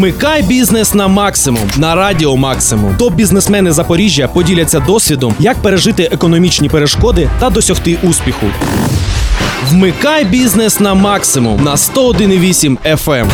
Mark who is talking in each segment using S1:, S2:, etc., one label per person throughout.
S1: Вмикай бізнес на максимум на радіо Максимум. Топ бізнесмени Запоріжжя поділяться досвідом, як пережити економічні перешкоди та досягти успіху. Вмикай бізнес на максимум на 101,8 FM.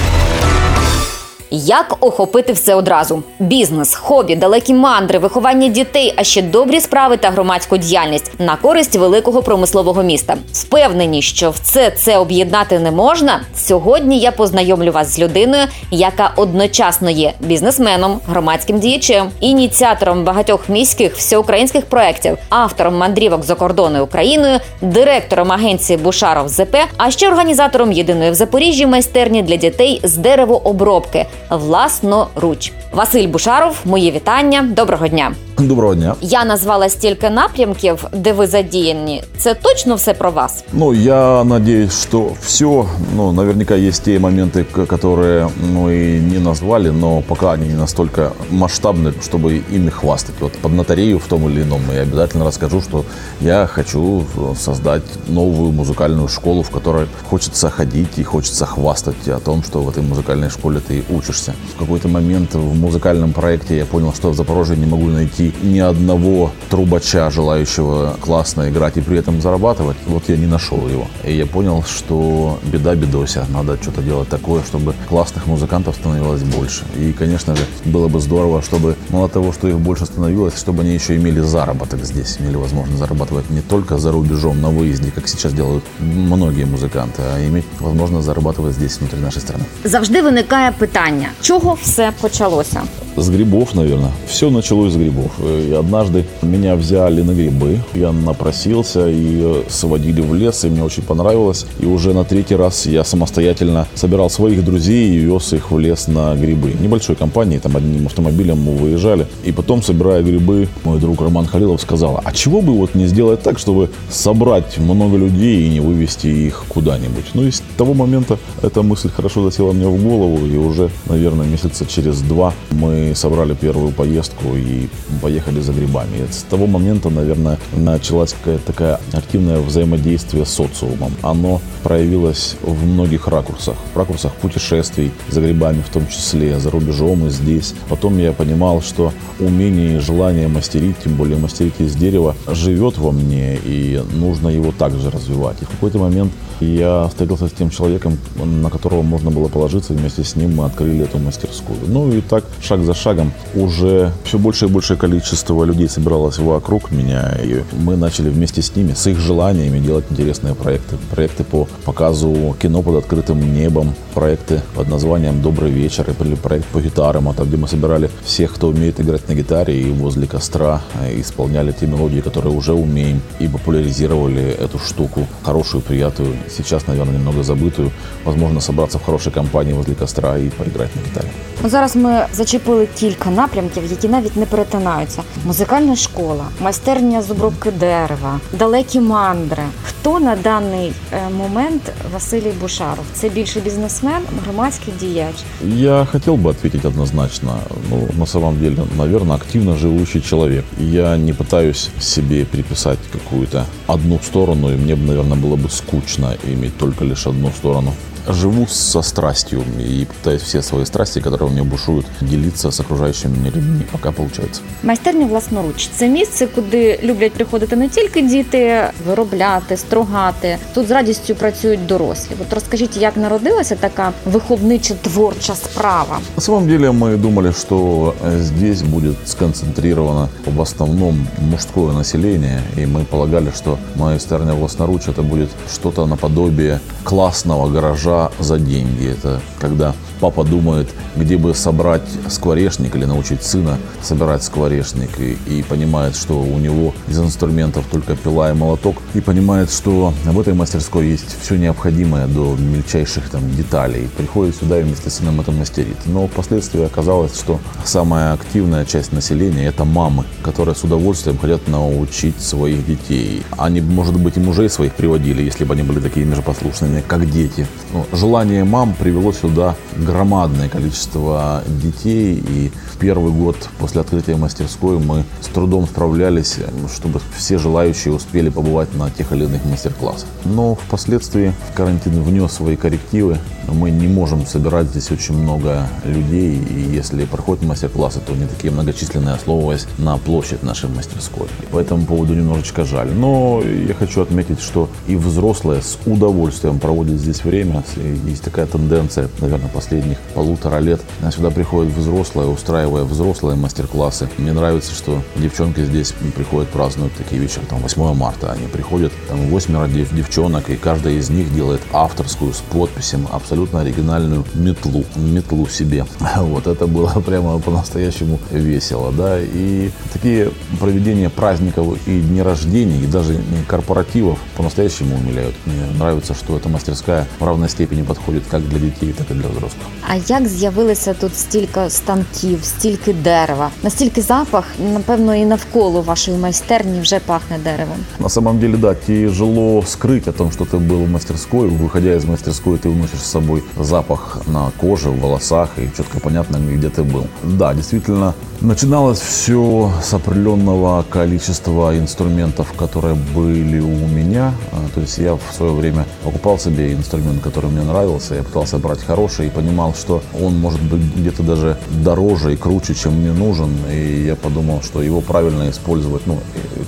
S2: Як охопити все одразу: бізнес, хобі, далекі мандри, виховання дітей, а ще добрі справи та громадську діяльність на користь великого промислового міста. Впевнені, що все це об'єднати не можна. Сьогодні я познайомлю вас з людиною, яка одночасно є бізнесменом, громадським діячем, ініціатором багатьох міських всеукраїнських проєктів, автором мандрівок за кордоною Україною, директором агенції Бушаров ЗП, а ще організатором єдиної в Запоріжжі майстерні для дітей з деревообробки власноруч. Василь Бушаров, мої вітання. Доброго дня.
S3: Доброго дня.
S2: Я назвала стільки напрямків, де ви задіяні. Це точно все про вас?
S3: Ну, я надеюсь, что все. Ну, наверняка есть те моменты, к- которые мы не назвали, но пока они не настолько масштабны, чтобы ими хвастать. Вот поднаторею в том или ином я обязательно расскажу, что я хочу создать новую музыкальную школу, в которой хочется ходить и хочется хвастать о том, что в этой музыкальной школе ты учишься. В какой-то момент в музыкальном проекте я понял, что в Запорожье не могу найти ни одного трубача, желающего классно играть и при этом зарабатывать. Вот я не нашел его. И я понял, что беда бедося. Надо что-то делать такое, чтобы классных музыкантов становилось больше. И, конечно же, было бы здорово, чтобы мало того, что их больше становилось, чтобы они еще имели заработок здесь, имели возможность зарабатывать не только за рубежом на выезде, как сейчас делают многие музыканты, а иметь возможность зарабатывать здесь, внутри нашей страны.
S2: Завжди виникає питання, чого все почалося?
S3: С грибов, наверное. Все началось с грибов. И однажды меня взяли на грибы. Я напросился и э, сводили в лес, и мне очень понравилось. И уже на третий раз я самостоятельно собирал своих друзей и вез их в лес на грибы. Небольшой компанией, там одним автомобилем мы выезжали. И потом, собирая грибы, мой друг Роман Халилов сказал, а чего бы вот не сделать так, чтобы собрать много людей и не вывести их куда-нибудь. Ну и с того момента эта мысль хорошо засела мне в голову, и уже, наверное, месяца через два мы собрали первую поездку и поехали за грибами. И с того момента, наверное, началась какая-то такая активное взаимодействие с социумом. Оно проявилось в многих ракурсах. В ракурсах путешествий за грибами в том числе, за рубежом и здесь. Потом я понимал, что умение и желание мастерить, тем более мастерить из дерева, живет во мне, и нужно его также развивать. И в какой-то момент я встретился с тем человеком, на которого можно было положиться, вместе с ним мы открыли эту мастерскую. Ну и так, шаг за шагом, уже все больше и большее количество людей собиралось вокруг меня, и мы начали вместе с ними, с их желаниями делать интересные проекты. Проекты по показу кино под открытым небом, проекты под названием «Добрый вечер», или проект по гитарам, это где мы собирали всех, кто умеет играть на гитаре, и возле костра э, исполняли те мелодии, которые уже умеем, и популяризировали эту штуку, хорошую, приятную, сейчас, наверное, немного забытую. Возможно, собраться в хорошей компании возле костра и поиграть на гитаре.
S2: Ну, зараз ми зачепили кілька напрямків, які навіть не перетинаються: музикальна школа, майстерня з обробки дерева, далекі мандри. Хто на даний е, момент Василій Бушаров? Це більше бізнесмен, громадський діяч.
S3: Я хотел бы ответить однозначно. Ну, на самом деле, наверное, активно живущий человек. Я не пытаюсь себе приписать какую-то одну сторону, и мне бы, наверное, было бы скучно иметь только лишь одну сторону Живу со страстью и пытаюсь все свои страсти, которые у меня бушуют, делиться с окружающими мне людьми, пока получается.
S2: Майстерня власноруч це місце, куди люблять приходити не тільки діти, виробляти, стругати. Тут з радістю працюють дорослі. От розкажіть, як народилася така виховнича творча справа?
S3: На самом деле мы думали, что э, здесь будет сконцентрировано в основном мужское население, и мы полагали, что майстерня властноруч это будет что-то наподобие классного гаража за деньги. Это когда папа думает, где бы собрать скворечник или научить сына собирать скворечник, и, и понимает, что у него из инструментов только пила и молоток, и понимает, что в этой мастерской есть все необходимое до мельчайших там деталей. Приходит сюда и вместе с сыном это мастерит. Но впоследствии оказалось, что самая активная часть населения это мамы, которые с удовольствием хотят научить своих детей. Они, может быть, и мужей своих приводили, если бы они были такими же послушными, как дети. Ну, желание мам привело сюда громадное количество детей. И в первый год после открытия мастерской мы с трудом справлялись, чтобы все желающие успели побывать на тех или иных мастер-классах. Но впоследствии карантин внес свои коррективы. Мы не можем собирать здесь очень много людей. И если проходят мастер-классы, то не такие многочисленные, основываясь на площадь нашей мастерской. И по этому поводу немножечко жаль. Но я хочу отметить, что и взрослые с удовольствием проводят здесь время. Есть такая тенденция, наверное, последних полутора лет. Сюда приходят взрослые, устраивая взрослые мастер-классы. Мне нравится, что девчонки здесь приходят, празднуют такие вечера, там 8 марта. Они приходят, там 8 девчонок, и каждая из них делает авторскую с подписью абсолютно оригинальную метлу, метлу себе. Вот это было прямо по-настоящему весело, да. И такие проведения праздников и дни рождения, и даже корпоративов по-настоящему умиляют. Мне нравится, что эта мастерская в равной степени подходит как для детей, так и для взрослых.
S2: А як з'явилося тут стільки станків, стільки дерева, настільки запах, напевно, і навколо вашої майстерні вже пахне деревом.
S3: На самом деле, да, тяжело скрыть о том, что ты был в мастерской. Выходя из мастерской, ты уносишь с собой запах на коже, в волосах, и четко понятно, где ты был. Да, действительно, начиналось все с определенного количества инструментов, которые были у меня. А, то есть я в свое время покупал себе инструмент, который мне нравился. Я пытался брать хороший и понимал, что он может быть где-то даже дороже и круче, чем мне нужен. И я подумал, что его правильно использовать ну,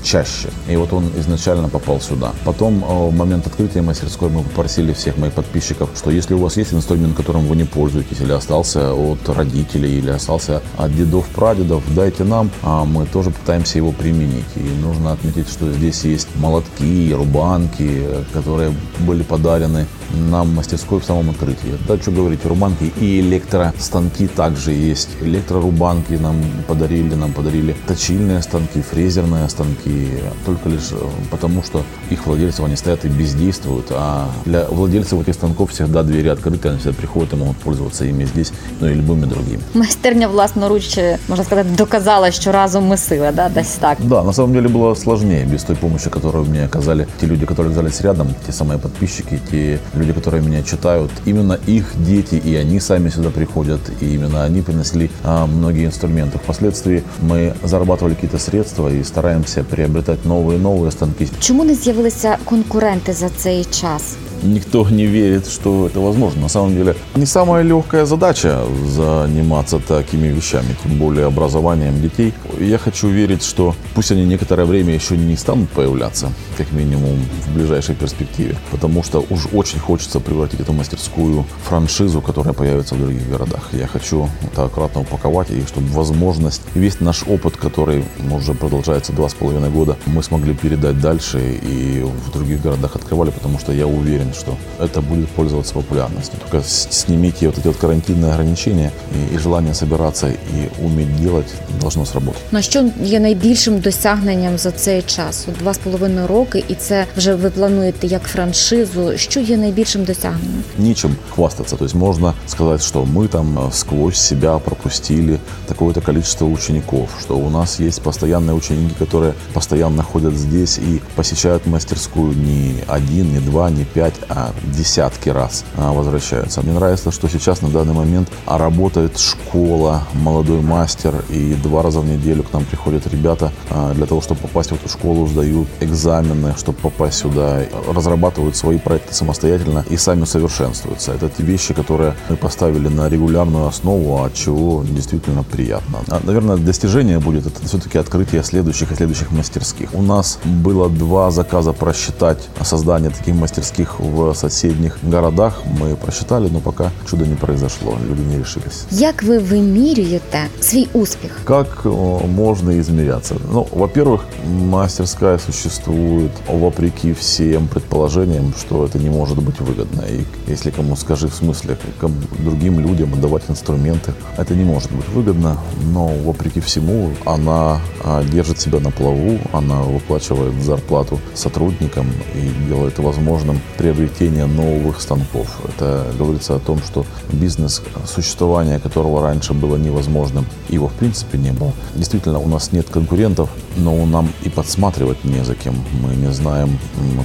S3: чаще. И вот он изначально попал сюда. Потом, в момент открытия мастерской, мы попросили всех моих подписчиков, что если у вас есть инструмент, которым вы не пользуетесь, или остался от родителей, или остался от дедов, прадедов, дайте нам, а мы тоже пытаемся его применить. И нужно отметить, что здесь есть молотки, рубанки, которые были подарены нам мастерской в самом открытии. Да, что говорить, рубанки и электростанки также есть. Электрорубанки нам подарили, нам подарили точильные станки, фрезерные станки, только лишь э, потому, что их владельцев они стоят и бездействуют, а для владельцев этих станков всегда двери открыты, они всегда приходят и могут пользоваться ими здесь, ну и любыми другими.
S2: Майстерня власноруч, можна сказати, доказала, що разом ми сила, да, десь так.
S3: Да, на самом деле было сложнее без той помощи, которую мне оказали те люди, которые оказались рядом, те самые подписчики, те люди, которые меня читают. Именно их дети и они сами сюда приходят, и именно они принесли а, многие инструменты. Впоследствии мы зарабатывали какие-то средства и стараемся приобретать новые и новые станки.
S2: Чому не з'явилися конкуренти за цей час?
S3: Никто не верит, что это возможно. На самом деле, не самая легкая задача заниматься такими вещами, тем более образованием детей. Я хочу верить, что пусть они некоторое время еще не станут появляться, как минимум в ближайшей перспективе, потому что уж очень хочется превратить эту мастерскую франшизу, которая появится в других городах. Я хочу это аккуратно упаковать, и чтобы возможность, весь наш опыт, который уже продолжается два с половиной года, мы смогли передать дальше и в других городах открывали, потому что я уверен, уверен, что это будет пользоваться популярностью. Только снимите вот эти вот карантинные ограничения и, и желание собираться и уметь делать должно сработать.
S2: На що є найбільшим досягненням за цей час? От два з половиною роки, і це вже ви плануєте як франшизу. Що є найбільшим досягненням?
S3: Ничем хвастаться. То есть можно сказать, что мы там э, сквозь себя пропустили такое-то количество учеников, что у нас есть постоянные ученики, которые постоянно ходят здесь и посещают мастерскую не один, не два, не пять, а десятки раз а, возвращаются. Мне нравится, что сейчас на данный момент работает школа, молодой мастер, и два раза в неделю к нам приходят ребята а, для того, чтобы попасть в эту школу, сдают экзамены, чтобы попасть сюда, разрабатывают свои проекты самостоятельно и сами совершенствуются. Это те вещи, которые мы поставили на регулярную основу, от чего действительно приятно. А, наверное, достижение будет это все-таки открытие следующих и следующих мастерских. У нас было два заказа просчитать создание таких мастерских в соседних городах. Мы просчитали, но пока чудо не произошло, люди не решились.
S2: Як ви вимірюєте свій успіх?
S3: Как э, можно измеряться? Ну, во-первых, мастерская существует вопреки всем предположениям, что это не может быть выгодно. И если кому скажи в смысле, как другим людям отдавать инструменты, это не может быть выгодно, но вопреки всему она а, держит себя на плаву, она выплачивает зарплату сотрудникам и делает возможным приобретение новых станков. Это говорится о том, что бизнес, существование которого раньше было невозможным, его в принципе не было. Действительно, у нас нет конкурентов, но нам и подсматривать не за кем. Мы не знаем,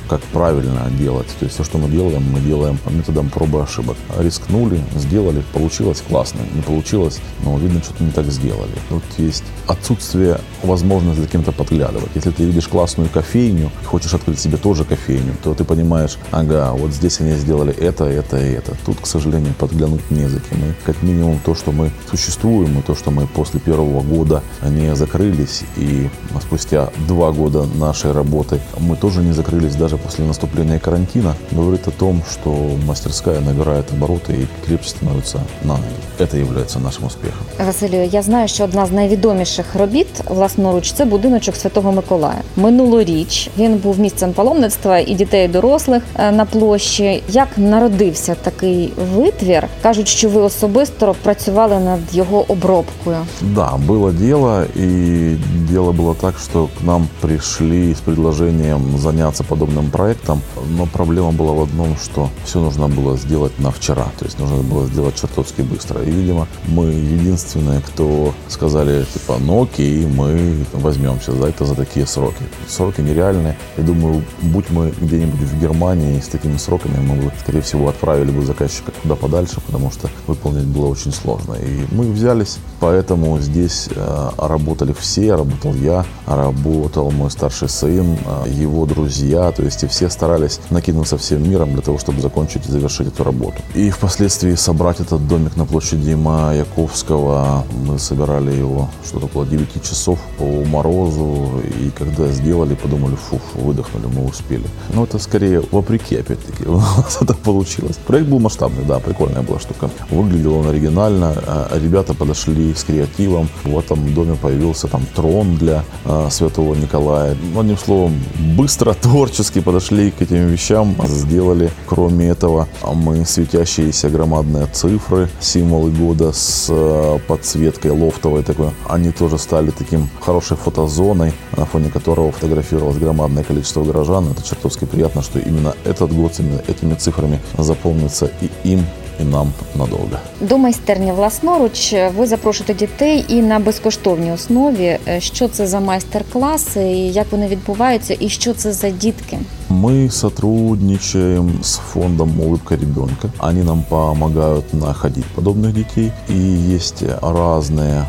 S3: как правильно делать. То есть все, что мы делаем, мы делаем по методам пробы ошибок. Рискнули, сделали, получилось классно. Не получилось, но видно, что-то не так сделали. Тут есть отсутствие возможности за кем-то подглядывать. Если ты видишь классную кофейню хочешь открыть себе тоже кофейню, то ты понимаешь, ага, вот здесь они сделали это, это и это. Тут, к сожалению, подглянуть не за кем. И как минимум то, что мы существуем, и то, что мы после первого года не закрылись, и спустя два года нашей работы мы тоже не закрылись даже после наступления карантина, говорит о том, что мастерская набирает обороты и крепче становится на ноги. Это является нашим успехом.
S2: Василію, я знаю, що одна з найвідоміших робіт власноруч це будиночок Святого Миколая. Минулоріч він був місцем паломництва і дітей, і дорослих е, на площі. Як народився такий витвір? кажуть, що ви особисто працювали над його обробкою.
S3: Да, было дело, и дело было так, что к нам пришли с предложением заняться подобным проектом, но проблема была в одном, что все нужно было сделать на вчера, то есть нужно было сделать чертовски быстро. И, видимо, мы единственные, кто сказали, типа, ну окей, мы возьмемся за это за такие сроки. Сроки нереальные. Я думаю, будь мы где-нибудь в Германии с такими сроками, мы бы, скорее всего, отправили бы заказчика куда подальше, потому что выполнить было очень сложно. И мы взялись, поэтому здесь э, работали все, работал я, работал мой старший сын, э, его друзья, то есть и все старались накинуться всем миром для того, чтобы закончить и завершить эту работу. И впоследствии собрать этот домик на площади Маяковского, мы собирали его что-то около 9 часов по морозу, и когда сделали, подумали, фуф, выдохнули, мы успели. Но это скорее вопреки, опять-таки, у нас это получилось. Проект был масштабный, да, прикольная была штука. Выглядел он оригинально, а ребята подошли с креативом, в этом доме появился там трон для э, святого Николая. Одним словом, быстро, творчески подошли к этим вещам, сделали. Кроме этого, мы светящиеся громадные цифры, символы года с подсветкой лофтовой такой, они тоже стали таким хорошей фотозоной, на фоне которого фотографировалось громадное количество горожан. Это чертовски приятно, что именно этот год с именно этими цифрами запомнится и им, и нам надолго.
S2: До майстерні власноруч ви запрошуєте дітей і на безкоштовній основі. Е, Що це за майстер-класи, і як вони відбуваються, і що це за дітки?
S3: Мы сотрудничаем с фондом «Улыбка ребенка». Они нам помогают находить подобных детей. И есть разные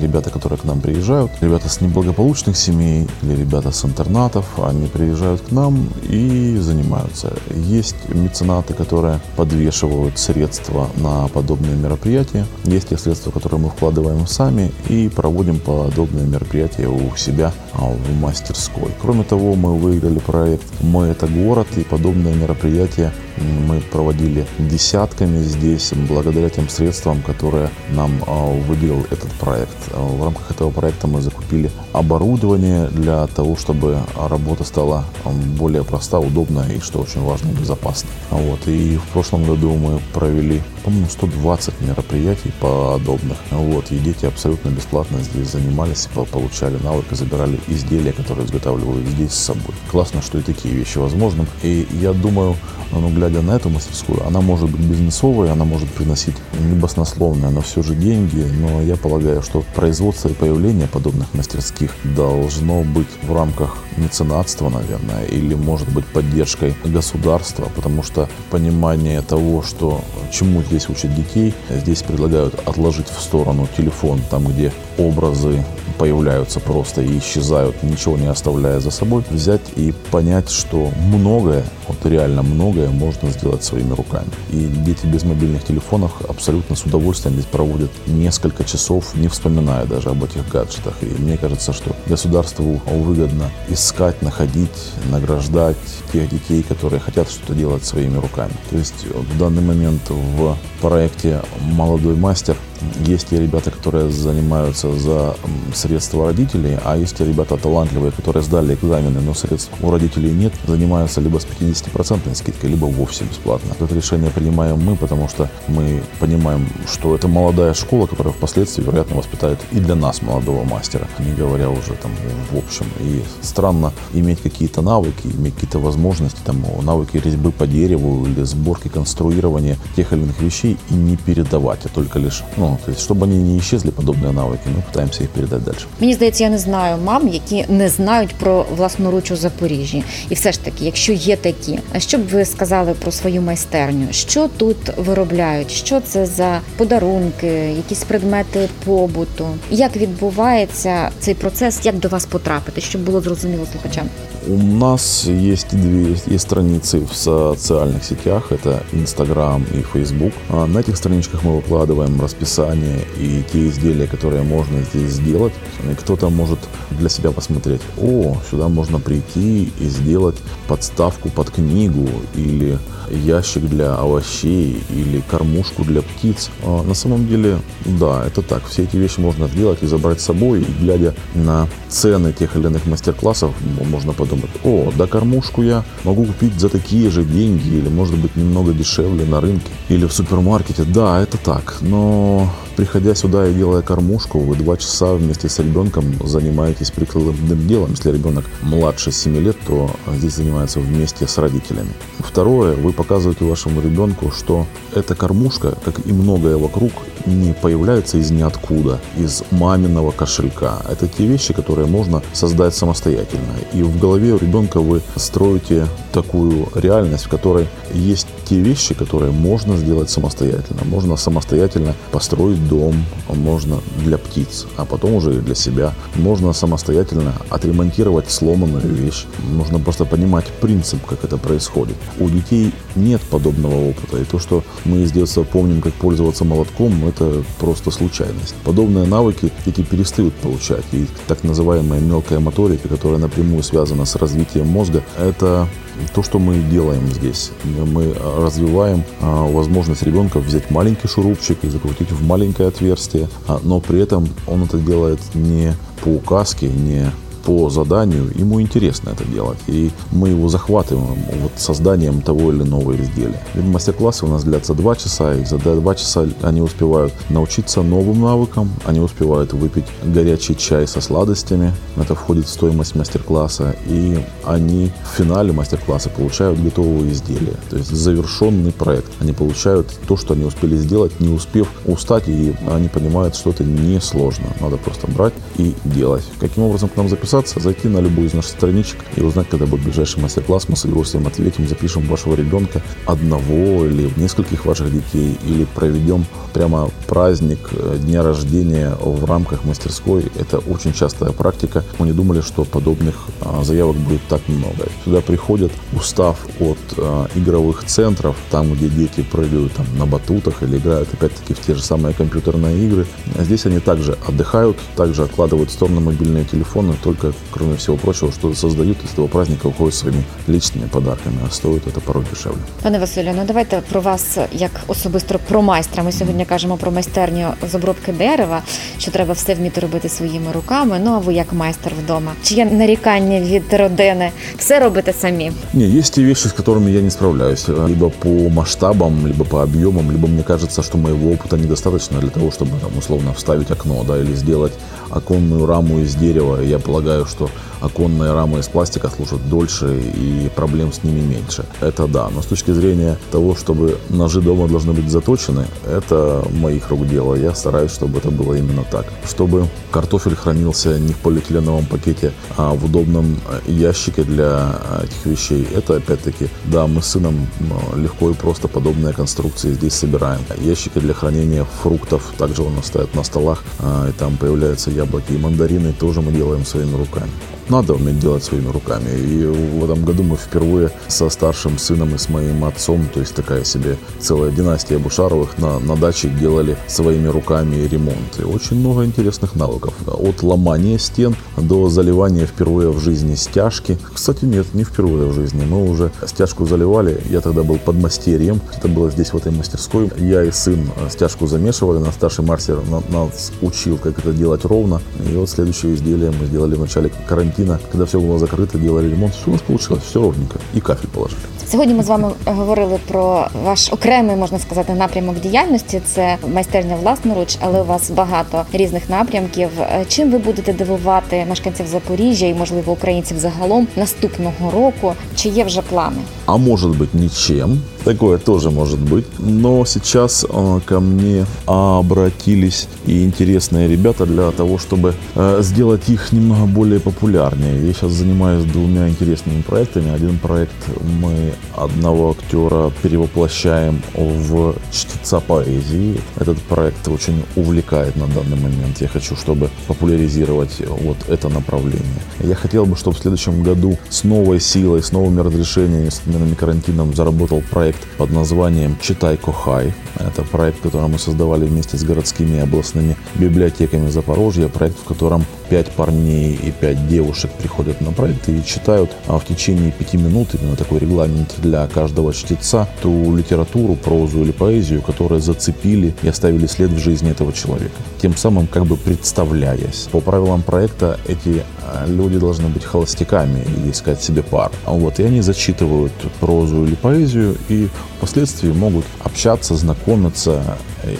S3: ребята, которые к нам приезжают, ребята с неблагополучных семей или ребята с интернатов, они приезжают к нам и занимаются. Есть меценаты, которые подвешивают средства на подобные мероприятия. Есть те средства, которые мы вкладываем сами и проводим подобные мероприятия у себя а, в мастерской. Кроме того, мы выиграли проект «Мы – это город» и подобные мероприятия мы проводили десятками здесь благодаря тем средствам, которые нам а, выделил этот проект. А, В рамках этого проекта мы закупили оборудование для того, чтобы работа стала а, более проста, удобная и, что очень важно, безопасна. Вот. И в прошлом году мы провели, по-моему, 120 мероприятий подобных. Вот. И дети абсолютно бесплатно здесь занимались, по- получали навык и забирали изделия, которые изготавливают здесь с собой. Классно, что и такие вещи возможны. И я думаю, ну, глядя на эту мастерскую, она может быть бизнесовой, она может приносить не баснословные, но все же деньги. Но я полагаю, что производство и появление подобных мастерских должно быть в рамках меценатства, наверное, или может быть поддержкой государства, потому что понимание того, что чему здесь учат детей, здесь предлагают отложить в сторону телефон, там, где образы появляются просто и исчезают, ничего не оставляя за собой, взять и понять, что многое, вот реально многое можно сделать своими руками. И дети без мобильных телефонов абсолютно с удовольствием здесь проводят несколько часов, не вспоминая даже об этих гаджетах. И мне кажется, что государству выгодно искать, находить, награждать тех детей, которые хотят что-то делать своими руками. То есть в данный момент в проекте «Молодой мастер» есть те ребята, которые занимаются за средства родителей, а есть те ребята талантливые, которые сдали экзамены, но средств у родителей нет, занимаются либо с 50% скидкой, либо вовсе бесплатно. Это решение принимаем мы, потому что мы понимаем, что это молодая школа, которая впоследствии, вероятно, воспитает и для нас молодого мастера, не говоря уже там в общем. И странно иметь какие-то навыки, иметь какие-то возможности, там навыки резьбы по дереву или сборки, конструирования тех или иных вещей и не передавать, а только лишь, ну, то есть, чтобы они не исчезли, подобные навыки, мы пытаемся их передать дальше.
S2: Мені здається, я не знаю мам, які не знають про власноруч у Запоріжжі. І все ж таки, якщо є такі, а що б ви сказали про свою майстерню? Що тут виробляють? Що це за подарунки, якісь предмети побуту? Як відбувається цей процес? Як до вас потрапити, щоб було зрозуміло слухачам?
S3: У нас есть две есть страницы в социальных сетях, это Инстаграм и Фейсбук. А На этих страничках мы выкладываем расписание и те изделия, которые можно здесь сделать. И кто-то может для себя посмотреть, о, сюда можно прийти и сделать подставку под книгу или ящик для овощей или кормушку для птиц. А На самом деле, да, это так. Все эти вещи можно сделать и забрать с собой. И глядя на цены тех или иных мастер-классов, можно подумать, о, да кормушку я могу купить за такие же деньги или, может быть, немного дешевле на рынке или в супермаркете. Да, это так. Но приходя сюда и делая кормушку, вы два часа вместе с ребенком занимаетесь прикладным делом. Если ребенок младше 7 лет, то здесь занимается вместе с родителями. Второе, вы показываете вашему ребенку, что эта кормушка, как и многое вокруг, не появляется из ниоткуда, из маминого кошелька. Это те вещи, которые можно создать самостоятельно. И в голове у ребенка вы строите такую реальность, в которой есть те вещи, которые можно сделать самостоятельно. Можно самостоятельно построить дом, можно для птиц, а потом уже и для себя. Можно самостоятельно отремонтировать сломанную вещь. Нужно просто понимать принцип, как это происходит. У детей нет подобного опыта. И то, что мы с детства помним, как пользоваться молотком, это просто случайность. Подобные навыки дети перестают получать. И так называемая мелкая моторика, которая напрямую связана с развитием мозга, это то, что мы делаем здесь. Мы развиваем а, возможность ребенка взять маленький шурупчик и закрутить в маленькое отверстие, а, но при этом он это делает не по указке, не по заданию, ему интересно это делать. И мы его захватываем вот созданием того или иного изделия. И мастер-классы у нас длятся два часа, и за два часа они успевают научиться новым навыкам, они успевают выпить горячий чай со сладостями, это входит в стоимость мастер-класса, и они в финале мастер-класса получают готовое изделие, то есть завершенный проект. Они получают то, что они успели сделать, не успев устать, и они понимают, что это несложно. Надо просто брать и делать. Каким образом к нам записаться? Зайти на любую из наших страничек и узнать, когда будет ближайший мастер-класс. Мы с удовольствием ответим, запишем вашего ребенка, одного или нескольких ваших детей, или проведем прямо праздник э, дня рождения в рамках мастерской. Это очень частая практика. Мы не думали, что подобных а, заявок будет так много. Сюда приходят, устав от а, игровых центров, там, где дети прыгают там, на батутах или играют опять-таки в те же самые компьютерные игры. Здесь они также отдыхают, также откладывают в сторону мобильные телефоны, только, кроме всего прочего, что создают из этого праздника, уходят своими личными подарками, а стоит это порой дешевле.
S2: Пане Василю, ну давайте про вас як особисто про майстра. Ми сьогодні кажемо про майстерню з обробки дерева, що треба все вміти робити своїми руками. Ну а ви як майстер вдома? Чи є нарікання від родини? Все робите самі?
S3: Не, есть те вещи, с которыми я не справляюсь. Либо по масштабам, либо по объемам, либо мне кажется, что моего опыта недостаточно для того, чтобы там, условно вставить окно, да, или сделать оконную раму из дерева. Я полагаю, что оконные рамы из пластика служат дольше и проблем с ними меньше. Это да. Но с точки зрения того, чтобы ножи дома должны быть заточены, это моих рук дело. Я стараюсь, чтобы это было именно так. Чтобы картофель хранился не в полиэтиленовом пакете, а в удобном ящике для этих вещей. Это опять-таки, да, мы с сыном э, легко и просто подобные конструкции здесь собираем. Ящики для хранения фруктов также у нас стоят на столах, и там появляются яблоки и мандарины, тоже мы делаем своими руками надо уметь делать своими руками. И в этом году мы впервые со старшим сыном и с моим отцом, то есть такая себе целая династия Бушаровых, на, на даче делали своими руками ремонт. И очень много интересных навыков. От ломания стен до заливания впервые в жизни стяжки. Кстати, нет, не впервые в жизни. Мы уже стяжку заливали. Я тогда был под мастерьем. Это было здесь, в этой мастерской. Я и сын стяжку замешивали. На старший мастер нас учил, как это делать ровно. И вот следующее изделие мы сделали в начале карантина когда все было закрыто, делали ремонт, все у нас получилось, все ровненько. І кафель положили.
S4: Сьогодні ми з вами говорили про ваш окремий, можна сказати, напрямок діяльності. Це майстерня власноруч, але у вас багато різних напрямків. Чим ви будете дивувати мешканців Запоріжжя і, можливо, українців загалом наступного року? Чи є вже плани?
S3: А может быть ничем. Такое тоже может быть. Но сейчас э, ко мне обратились и интересные ребята для того, чтобы э, сделать их немного более популярнее. Я сейчас занимаюсь двумя интересными проектами. Один проект мы одного актера перевоплощаем в чтеца поэзии. Этот проект очень увлекает на данный момент. Я хочу, чтобы популяризировать вот это направление. Я хотел бы, чтобы в следующем году с новой силой, с новыми разрешениями, с отменами карантином заработал проект под названием «Читай Кохай». Это проект, который мы создавали вместе с городскими и областными библиотеками Запорожья. Проект, в котором пять парней и пять девушек приходят на проект и читают а в течение пяти минут, именно такой регламент для каждого чтеца, ту литературу, прозу или поэзию, которые зацепили и оставили след в жизни этого человека. Тем самым как бы представляясь. По правилам проекта эти а, люди должны быть холостяками и искать себе пар. Вот, и они зачитывают прозу или поэзию и впоследствии могут общаться, знакомиться.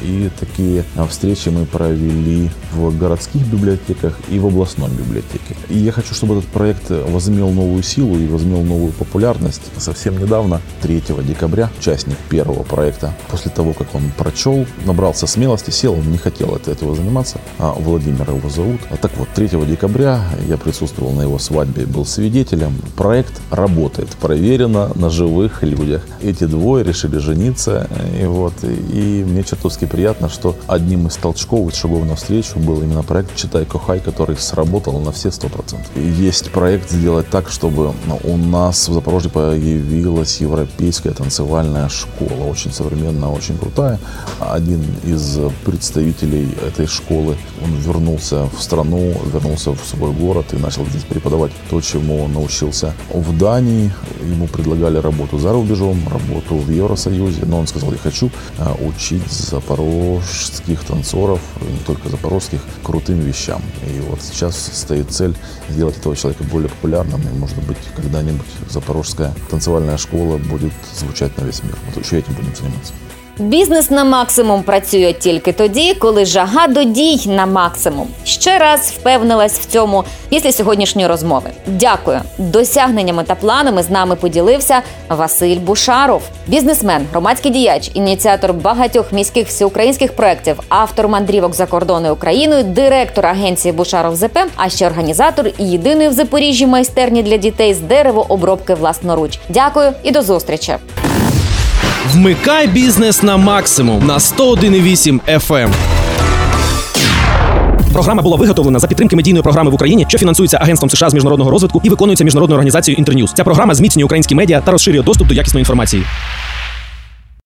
S3: И такие встречи мы провели в городских библиотеках и в областной библиотеке. И я хочу, чтобы этот проект возымел новую силу и возымел новую популярность. Совсем недавно, 3 декабря, участник первого проекта, после того, как он прочел, набрался смелости, сел, он не хотел этого заниматься, а Владимир его зовут. А так вот, 3 декабря я присутствовал на его свадьбе, был свидетелем. Проект работает, проверено на живых людях. Эти двое решили жениться, и вот, и мне чертовски приятно, что одним из толчков, шагов навстречу был именно проект «Читай Кохай», который сработал на все сто процентов. Есть проект сделать так, чтобы у нас в Запорожье появилась европейская танцевальная школа, очень современная, очень крутая. Один из представителей этой школы, он вернулся в страну, вернулся в свой город и начал здесь преподавать то, чему он научился в Дании. Ему предлагали работу за рубежом, работу в Евросоюзе, но он сказал, я хочу а, учить запорожских танцоров, не только запорожских, крутым вещам. И вот сейчас стоит цель сделать этого человека более популярным, и, может быть, когда-нибудь запорожская танцевальная школа будет звучать на весь мир. Вот еще этим будем заниматься.
S2: Бізнес на максимум працює тільки тоді, коли жага до дій на максимум. Ще раз впевнилась в цьому після сьогоднішньої розмови. Дякую. Досягненнями та планами з нами поділився Василь Бушаров, бізнесмен, громадський діяч, ініціатор багатьох міських всеукраїнських проєктів, автор мандрівок за кордоною Україною, директор агенції Бушаров ЗП, а ще організатор і єдиної в Запоріжжі майстерні для дітей з деревообробки власноруч. Дякую і до зустрічі.
S1: Вмикай бізнес на максимум на 101,8 FM. Програма була виготовлена за підтримки медійної програми в Україні, що фінансується Агентством США з міжнародного розвитку і виконується міжнародною організацією Інтерньюз. Ця програма зміцнює українські медіа та розширює доступ до якісної інформації.